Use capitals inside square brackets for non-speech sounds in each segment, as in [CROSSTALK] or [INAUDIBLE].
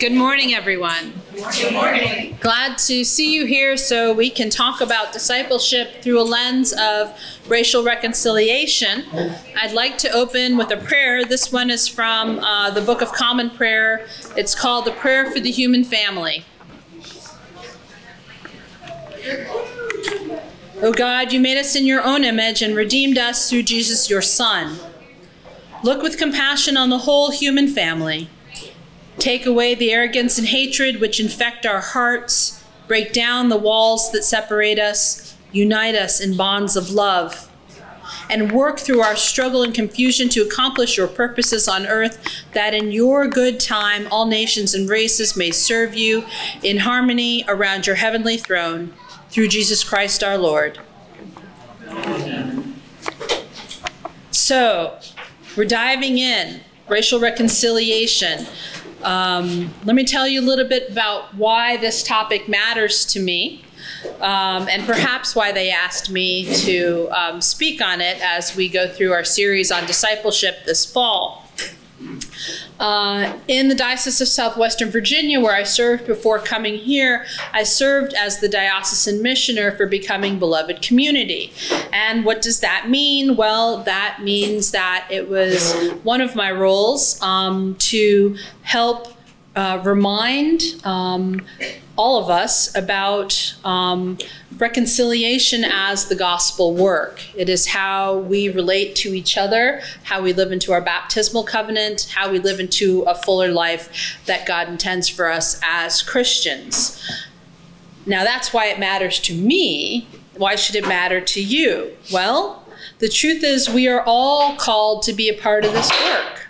Good morning, everyone. Good morning. Glad to see you here so we can talk about discipleship through a lens of racial reconciliation. I'd like to open with a prayer. This one is from uh, the Book of Common Prayer. It's called The Prayer for the Human Family. O God, you made us in your own image and redeemed us through Jesus, your Son. Look with compassion on the whole human family. Take away the arrogance and hatred which infect our hearts. Break down the walls that separate us. Unite us in bonds of love. And work through our struggle and confusion to accomplish your purposes on earth, that in your good time all nations and races may serve you in harmony around your heavenly throne. Through Jesus Christ our Lord. So, we're diving in racial reconciliation. Um, let me tell you a little bit about why this topic matters to me, um, and perhaps why they asked me to um, speak on it as we go through our series on discipleship this fall. Uh, in the Diocese of Southwestern Virginia, where I served before coming here, I served as the diocesan missioner for Becoming Beloved Community. And what does that mean? Well, that means that it was one of my roles um, to help uh, remind um, all of us about um, reconciliation as the gospel work. It is how we relate to each other, how we live into our baptismal covenant, how we live into a fuller life that God intends for us as Christians. Now, that's why it matters to me. Why should it matter to you? Well, the truth is, we are all called to be a part of this work.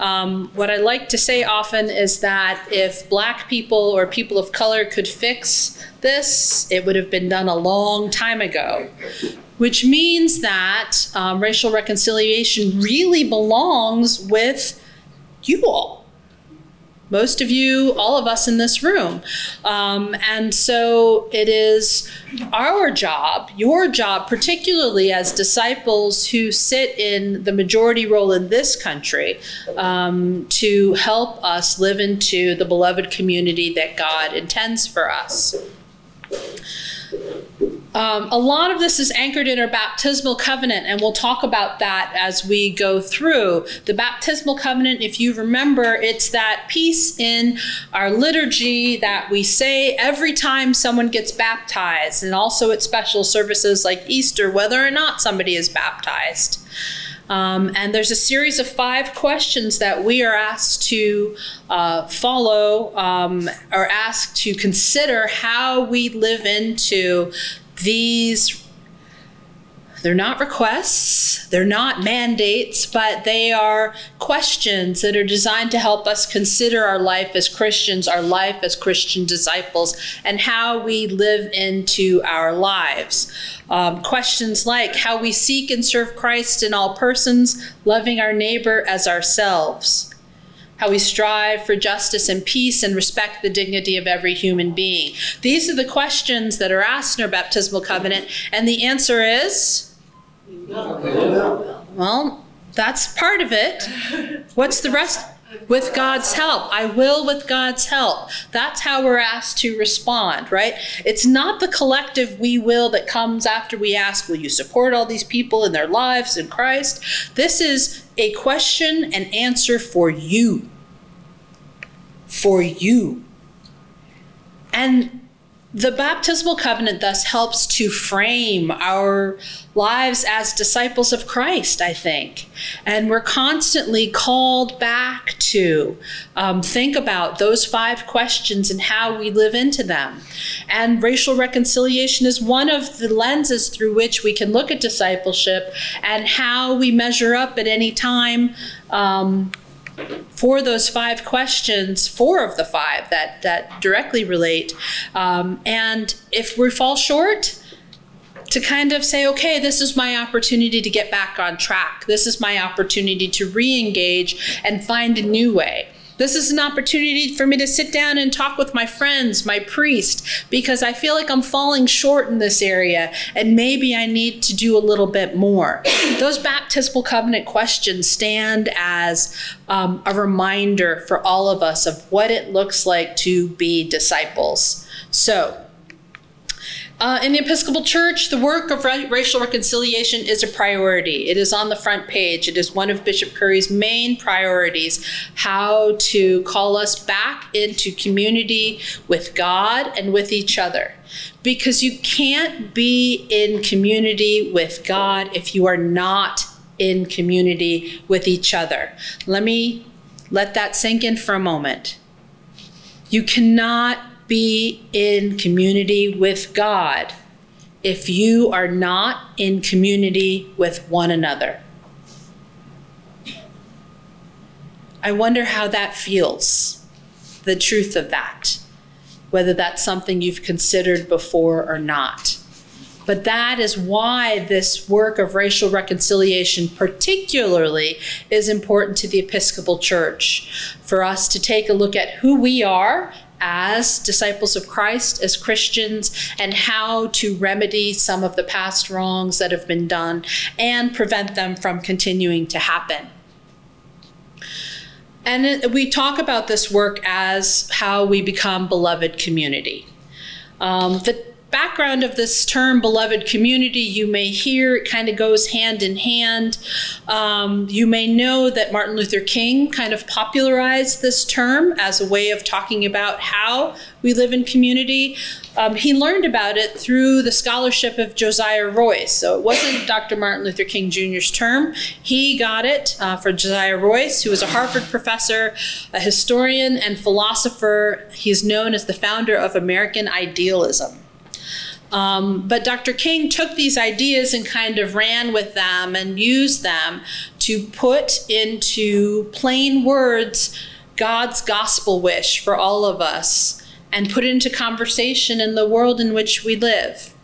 Um, what I like to say often is that if black people or people of color could fix this, it would have been done a long time ago. Which means that um, racial reconciliation really belongs with you all most of you, all of us in this room. Um, and so it is our job, your job, particularly as disciples who sit in the majority role in this country, um, to help us live into the beloved community that God intends for us. Um, a lot of this is anchored in our baptismal covenant, and we'll talk about that as we go through. The baptismal covenant, if you remember, it's that piece in our liturgy that we say every time someone gets baptized, and also at special services like Easter, whether or not somebody is baptized. Um, and there's a series of five questions that we are asked to uh, follow um, or asked to consider how we live into these they're not requests, they're not mandates, but they are questions that are designed to help us consider our life as Christians, our life as Christian disciples, and how we live into our lives. Um, questions like how we seek and serve Christ in all persons, loving our neighbor as ourselves how we strive for justice and peace and respect the dignity of every human being. These are the questions that are asked in our baptismal covenant, and the answer is well, that's part of it. What's the rest? With God's help. I will with God's help. That's how we're asked to respond, right? It's not the collective we will that comes after we ask, Will you support all these people in their lives in Christ? This is a question and answer for you. For you. And the baptismal covenant thus helps to frame our lives as disciples of Christ, I think. And we're constantly called back to um, think about those five questions and how we live into them. And racial reconciliation is one of the lenses through which we can look at discipleship and how we measure up at any time. Um, for those five questions, four of the five that, that directly relate. Um, and if we fall short, to kind of say, okay, this is my opportunity to get back on track. This is my opportunity to re engage and find a new way. This is an opportunity for me to sit down and talk with my friends, my priest, because I feel like I'm falling short in this area and maybe I need to do a little bit more. Those baptismal covenant questions stand as um, a reminder for all of us of what it looks like to be disciples. So, uh, in the Episcopal Church, the work of ra- racial reconciliation is a priority. It is on the front page. It is one of Bishop Curry's main priorities how to call us back into community with God and with each other. Because you can't be in community with God if you are not in community with each other. Let me let that sink in for a moment. You cannot be in community with God if you are not in community with one another. I wonder how that feels, the truth of that, whether that's something you've considered before or not. But that is why this work of racial reconciliation, particularly, is important to the Episcopal Church. For us to take a look at who we are as disciples of Christ, as Christians, and how to remedy some of the past wrongs that have been done and prevent them from continuing to happen. And we talk about this work as how we become beloved community. Um, the background of this term, beloved community, you may hear it kind of goes hand in hand. Um, you may know that Martin Luther King kind of popularized this term as a way of talking about how we live in community. Um, he learned about it through the scholarship of Josiah Royce. So it wasn't Dr. Martin Luther King Jr.'s term. He got it uh, for Josiah Royce, who was a Harvard professor, a historian, and philosopher. He's known as the founder of American idealism. Um, but Dr. King took these ideas and kind of ran with them and used them to put into plain words God's gospel wish for all of us and put into conversation in the world in which we live.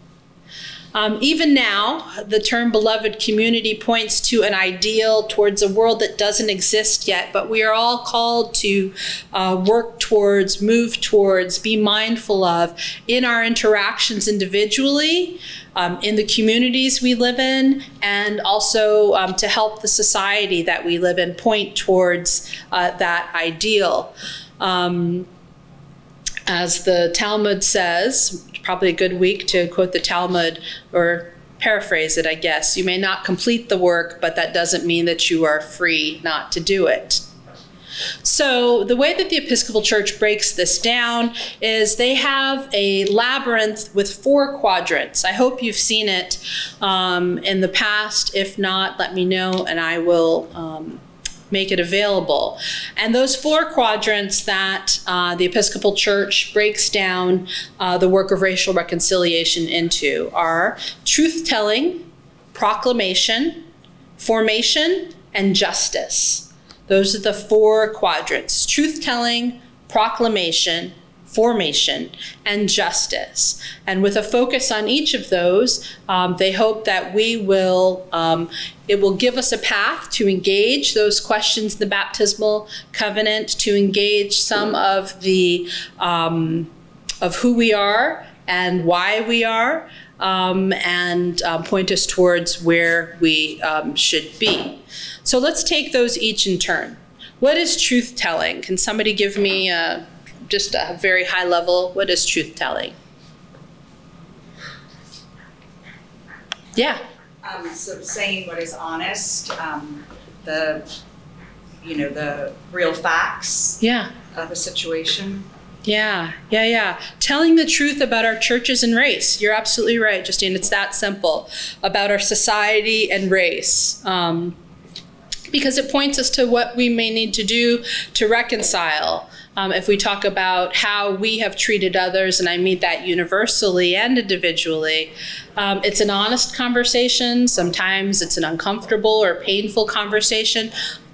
Um, even now, the term beloved community points to an ideal towards a world that doesn't exist yet, but we are all called to uh, work towards, move towards, be mindful of in our interactions individually, um, in the communities we live in, and also um, to help the society that we live in point towards uh, that ideal. Um, as the Talmud says, probably a good week to quote the Talmud or paraphrase it, I guess. You may not complete the work, but that doesn't mean that you are free not to do it. So, the way that the Episcopal Church breaks this down is they have a labyrinth with four quadrants. I hope you've seen it um, in the past. If not, let me know and I will um, make it available. And those four quadrants that uh, the Episcopal Church breaks down uh, the work of racial reconciliation into are truth telling, proclamation, formation, and justice. Those are the four quadrants truth telling, proclamation, formation, and justice. And with a focus on each of those, um, they hope that we will, um, it will give us a path to engage those questions in the baptismal covenant, to engage some of the, um, of who we are and why we are. Um, and um, point us towards where we um, should be. So let's take those each in turn. What is truth telling? Can somebody give me a just a very high level, what is truth telling? Yeah. Um, so saying what is honest, um, the, you know, the real facts Yeah. of a situation. Yeah, yeah, yeah. Telling the truth about our churches and race. You're absolutely right, Justine. It's that simple about our society and race. Um, because it points us to what we may need to do to reconcile. Um, if we talk about how we have treated others, and I mean that universally and individually, um, it's an honest conversation. Sometimes it's an uncomfortable or painful conversation,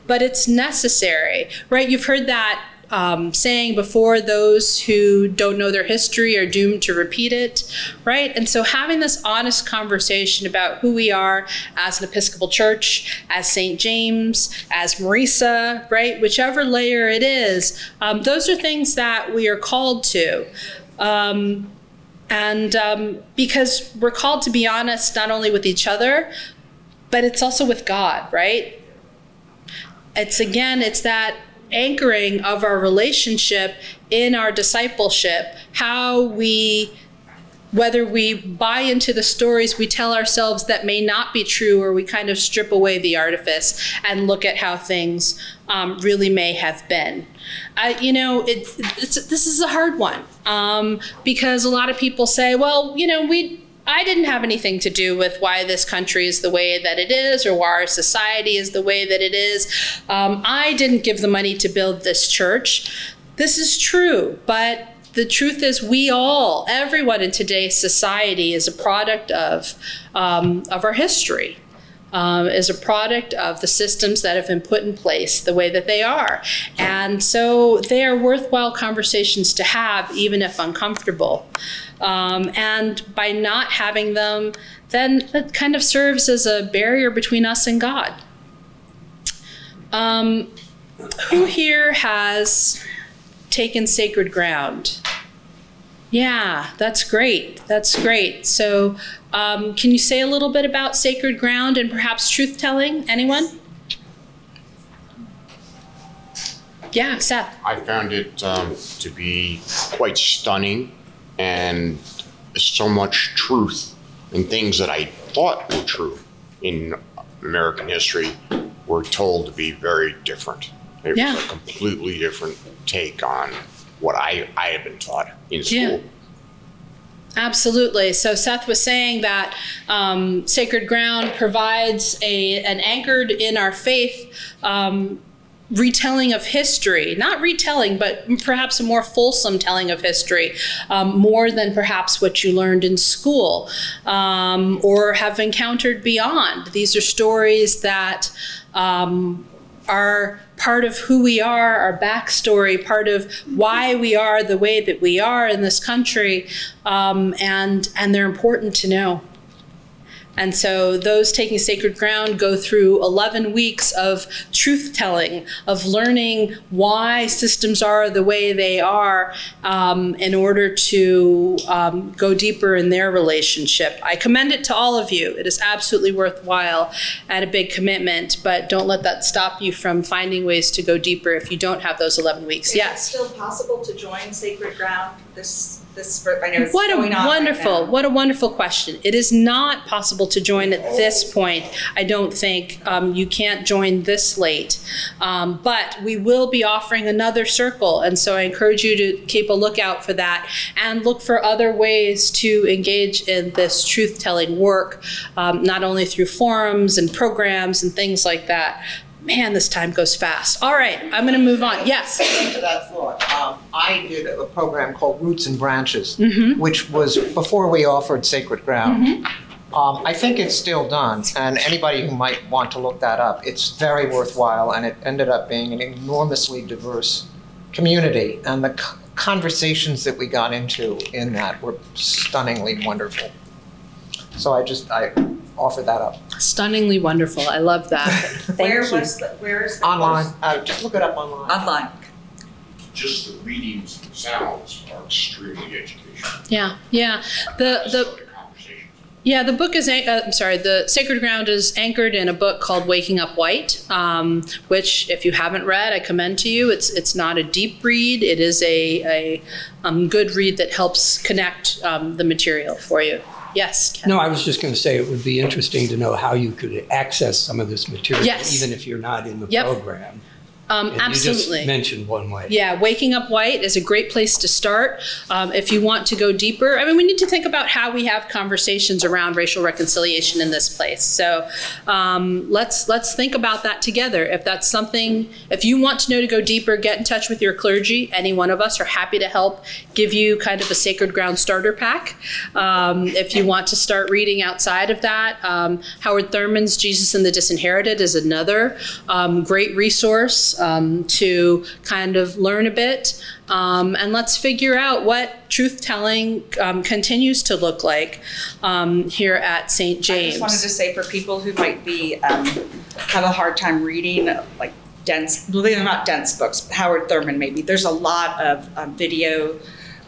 but it's necessary, right? You've heard that um, saying before, those who don't know their history are doomed to repeat it, right? And so having this honest conversation about who we are as an Episcopal Church, as St. James, as Marisa, right? Whichever layer it is, um, those are things that we are called to. Um, and um, because we're called to be honest not only with each other, but it's also with God, right? It's again, it's that anchoring of our relationship in our discipleship, how we whether we buy into the stories we tell ourselves that may not be true, or we kind of strip away the artifice and look at how things um, really may have been. Uh, you know, it, it's, this is a hard one um, because a lot of people say, well, you know, we. I didn't have anything to do with why this country is the way that it is or why our society is the way that it is. Um, I didn't give the money to build this church. This is true, but the truth is we all everyone in today's society is a product of um, of our history um, is a product of the systems that have been put in place the way that they are and so they are worthwhile conversations to have even if uncomfortable um, and by not having them then it kind of serves as a barrier between us and god um, who here has taken sacred ground. Yeah, that's great. That's great. So, um, can you say a little bit about sacred ground and perhaps truth telling? Anyone? Yeah, Seth. I found it um, to be quite stunning and so much truth and things that I thought were true in American history were told to be very different. It Yeah. was a completely different take on what I, I had been taught in school. Yeah. Absolutely. So Seth was saying that um, Sacred Ground provides a an anchored in our faith um, retelling of history. Not retelling, but perhaps a more fulsome telling of history, um, more than perhaps what you learned in school um, or have encountered beyond. These are stories that. Um, are part of who we are, our backstory, part of why we are the way that we are in this country, um, and and they're important to know. And so those taking sacred ground go through 11 weeks of truth telling, of learning why systems are the way they are um, in order to um, go deeper in their relationship. I commend it to all of you. It is absolutely worthwhile and a big commitment, but don't let that stop you from finding ways to go deeper if you don't have those 11 weeks. Is it Yes. still possible to join Sacred Ground this, this, I know What going a on right wonderful, now. what a wonderful question. It is not possible to join at this point. I don't think um, you can't join this late, um, but we will be offering another circle, and so I encourage you to keep a lookout for that and look for other ways to engage in this truth-telling work, um, not only through forums and programs and things like that. Man, this time goes fast. All right, I'm going to move on. Yes. that thought, um, I did a program called Roots and Branches, Mm-hmm. which was before we offered Sacred Ground. Um, I think it's still done, and anybody who might want to look that up, it's very worthwhile, and it ended up being an enormously diverse community, and the c- conversations that we got into in that were stunningly wonderful. So I just I offered that up Stunningly wonderful. I love that. [LAUGHS] Where was, the where is the? online. Uh, just look it up online. Online. Just the readings themselves are extremely educational. Yeah, yeah. The the Some of conversations. Yeah, the book is, an- uh, I'm sorry, the Sacred Ground is anchored in a book called Waking Up White, um, which, if you haven't read, I commend to you. It's it's not a deep read. It is a, a um, good read that helps connect um, the material for you. Yes, Ken? No, I was just going to say it would be interesting to know how you could access some of this material, Yes. even if you're not in the Yep. program. Um, And absolutely. You just mentioned one way. Yeah, Waking Up White is a great place to start. Um, if you want to go deeper, I mean, we need to think about how we have conversations around racial reconciliation in this place. So um, let's let's think about that together. If that's something, if you want to know to go deeper, get in touch with your clergy. Any one of us are happy to help give you kind of a sacred ground starter pack. Um, if you want to start reading outside of that, um, Howard Thurman's Jesus and the Disinherited is another um, great resource um, to kind of learn a bit. Um, and let's figure out what truth telling um, continues to look like um, here at St. James. I James. just wanted to say for people who might be, um, have a hard time reading, like dense, well, they're not dense books, Howard Thurman maybe, there's a lot of um, video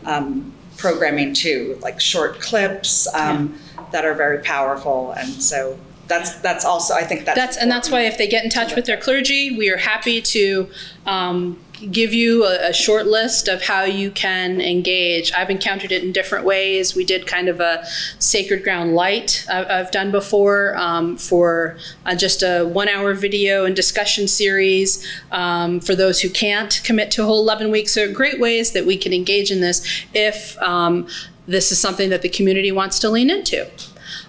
um, programming too, like short clips um, that are very powerful. And so that's, that's also, I think that's. That's, and that's why if they get in touch with their clergy, we are happy to um, give you a, a short list of how you can engage. I've encountered it in different ways. We did kind of a Sacred Ground Light I- I've done before um, for uh, just a one-hour video and discussion series um, for those who can't commit to a whole 11 weeks. So great ways that we can engage in this if um, this is something that the community wants to lean into.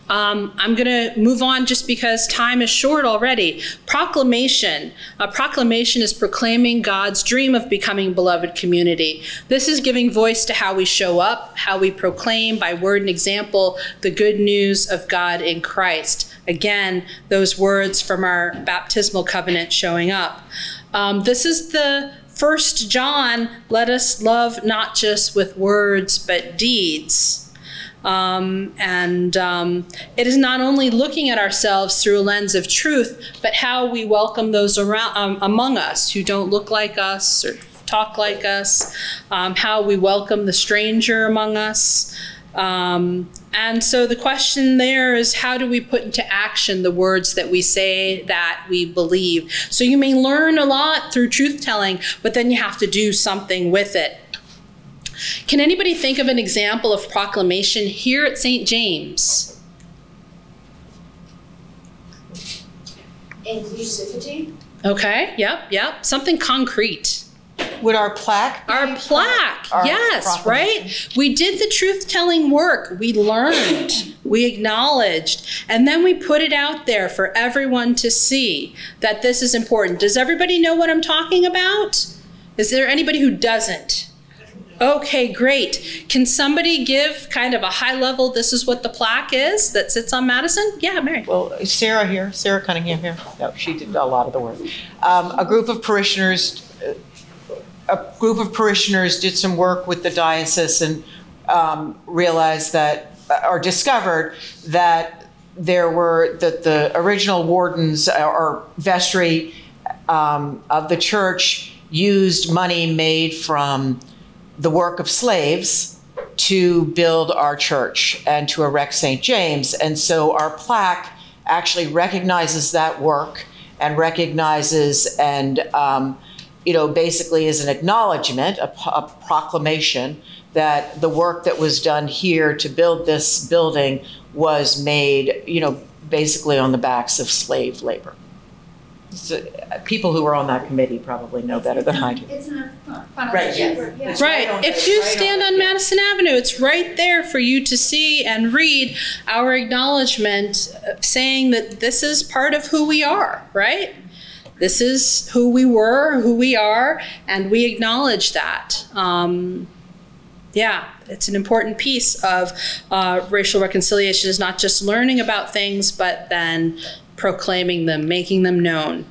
Um, I'm going to move on just because time is short already. Proclamation. A proclamation is proclaiming God's dream of becoming beloved community. This is giving voice to how we show up, how we proclaim by word and example the good news of God in Christ. Again, those words from our baptismal covenant showing up. Um, this is the First John, let us love not just with words, but deeds. Um, and um, it is not only looking at ourselves through a lens of truth, but how we welcome those around um, among us who don't look like us or talk like us, um, how we welcome the stranger among us. Um, and so the question there is how do we put into action the words that we say that we believe? So you may learn a lot through truth telling, but then you have to do something with it. Can anybody think of an example of proclamation here at St. James? Inclusivity? Okay, yep, yep, something concrete. Would our plaque? be Our plaque, our yes, right? We did the truth telling work. We learned, we acknowledged, and then we put it out there for everyone to see that this is important. Does everybody know what I'm talking about? Is there anybody who doesn't? Okay, great. Can somebody give kind of a high level, this is what the plaque is that sits on Madison? Yeah, Mary. Well, Sarah here, Sarah Cunningham here? No, she did a lot of the work. Um, a group of parishioners, uh, a group of parishioners did some work with the diocese and um, realized that, or discovered that there were, that the original wardens or vestry um, of the church used money made from the work of slaves to build our church and to erect St. James. And so our plaque actually recognizes that work and recognizes and, um, you know, basically is an acknowledgement, a, a proclamation that the work that was done here to build this building was made, you know, basically on the backs of slave labor. So, uh, people who were on that committee probably know better than I do. It's not fun. fun Right, yes. Yeah. It's right on Right. If you right on stand the- on Madison Avenue, it's right there for you to see and read our acknowledgement uh, saying that this is part of who we are, right? This is who we were, who we are, and we acknowledge that. Um, yeah, it's an important piece of uh, racial reconciliation is not just learning about things, but then proclaiming them, making them known.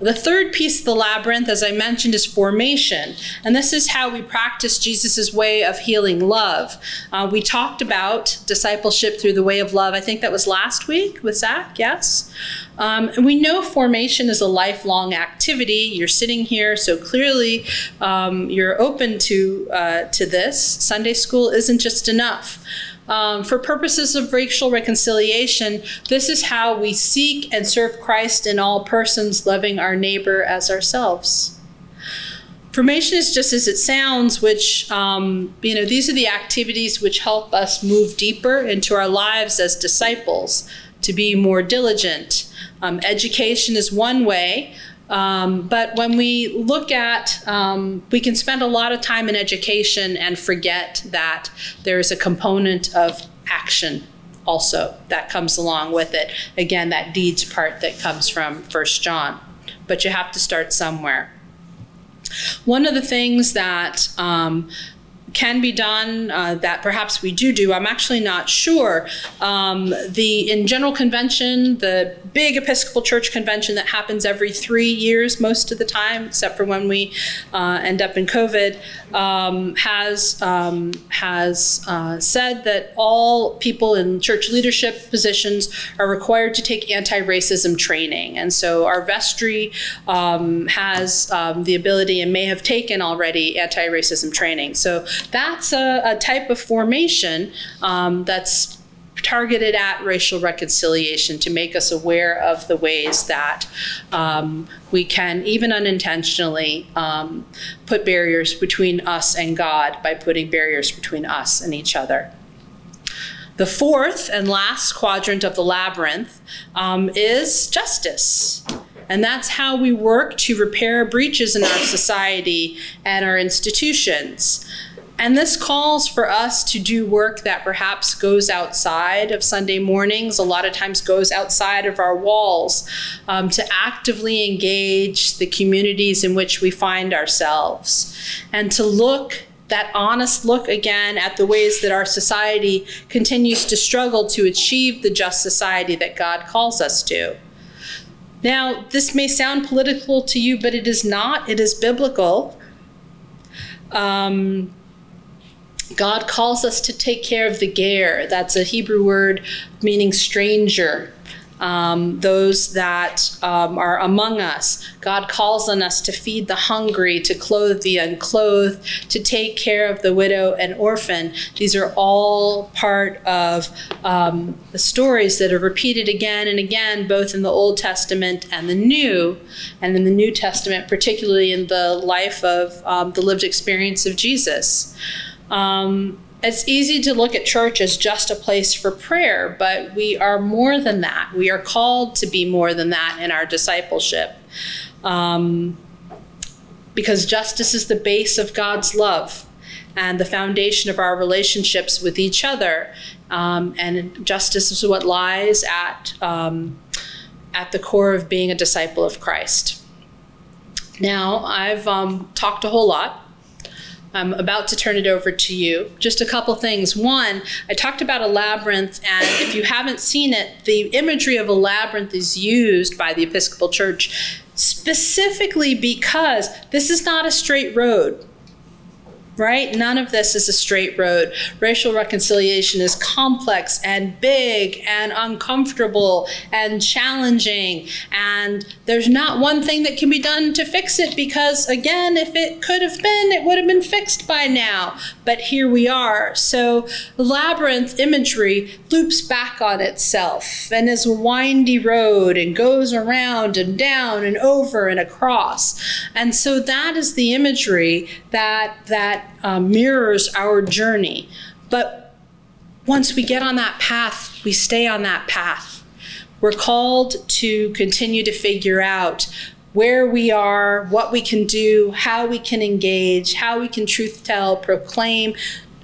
The third piece of the labyrinth, as I mentioned, is formation. And this is how we practice Jesus' way of healing love. Uh, we talked about discipleship through the way of love. I think that was last week with Zach, yes? Um, and we know formation is a lifelong activity. You're sitting here, so clearly um, you're open to, uh, to this. Sunday school isn't just enough. Um, for purposes of racial reconciliation, this is how we seek and serve Christ in all persons, loving our neighbor as ourselves. Formation is just as it sounds, which, um, you know, these are the activities which help us move deeper into our lives as disciples, to be more diligent. Um, education is one way. Um, but when we look at, um, we can spend a lot of time in education and forget that there is a component of action also that comes along with it. Again, that deeds part that comes from First John. But you have to start somewhere. One of the things that um, can be done uh, that perhaps we do do. I'm actually not sure. Um, the in General Convention, the big Episcopal Church convention that happens every three years most of the time, except for when we uh, end up in COVID, um, has um, has uh, said that all people in church leadership positions are required to take anti-racism training, and so our vestry um, has um, the ability and may have taken already anti-racism training. So that's a, a type of formation um, that's targeted at racial reconciliation to make us aware of the ways that um, we can, even unintentionally, um, put barriers between us and God by putting barriers between us and each other. The fourth and last quadrant of the labyrinth um, is justice. And that's how we work to repair breaches in our society and our institutions. And this calls for us to do work that perhaps goes outside of Sunday mornings, a lot of times goes outside of our walls, um, to actively engage the communities in which we find ourselves and to look that honest look again at the ways that our society continues to struggle to achieve the just society that God calls us to. Now, this may sound political to you, but it is not. It is biblical. Um, God calls us to take care of the ger. That's a Hebrew word meaning stranger. Um, those that um, are among us. God calls on us to feed the hungry, to clothe the unclothed, to take care of the widow and orphan. These are all part of um, the stories that are repeated again and again, both in the Old Testament and the New, and in the New Testament, particularly in the life of um, the lived experience of Jesus. Um, it's easy to look at church as just a place for prayer, but we are more than that. We are called to be more than that in our discipleship. Um, because justice is the base of God's love and the foundation of our relationships with each other. Um, and justice is what lies at, um, at the core of being a disciple of Christ. Now, I've um, talked a whole lot. I'm about to turn it over to you. Just a couple things. One, I talked about a labyrinth, and if you haven't seen it, the imagery of a labyrinth is used by the Episcopal Church specifically because this is not a straight road. Right? None of this is a straight road. Racial reconciliation is complex and big and uncomfortable and challenging. And there's not one thing that can be done to fix it because, again, if it could have been, it would have been fixed by now. But here we are. So labyrinth imagery loops back on itself and is a windy road and goes around and down and over and across. And so that is the imagery that that um, mirrors our journey. But once we get on that path, we stay on that path. We're called to continue to figure out where we are, what we can do, how we can engage, how we can truth tell, proclaim,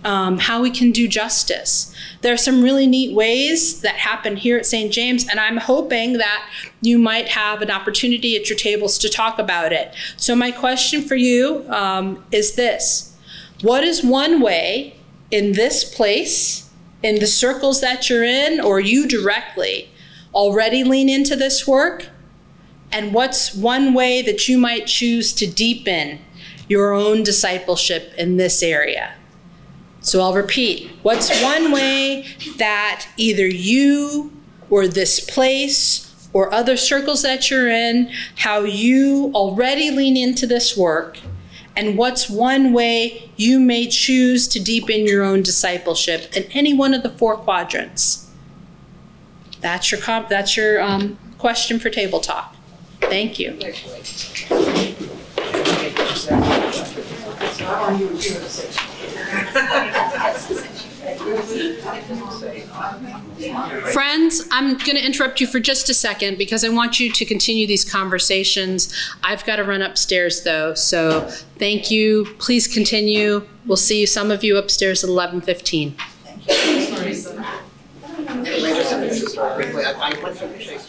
um, how we can do justice. There are some really neat ways that happen here at St. James, and I'm hoping that you might have an opportunity at your tables to talk about it. So, my question for you um, is this What is one way in this place, in the circles that you're in, or you directly, already lean into this work? And what's one way that you might choose to deepen your own discipleship in this area? So I'll repeat what's one way that either you or this place or other circles that you're in, how you already lean into this work, and what's one way you may choose to deepen your own discipleship in any one of the four quadrants? That's your comp, that's your um, question for table talk. Thank you. [LAUGHS] Friends, I'm going to interrupt you for just a second because I want you to continue these conversations. I've got to run upstairs though, so thank you. Please continue. We'll see you, some of you upstairs at 11:15. Briefly, I I went through the chase.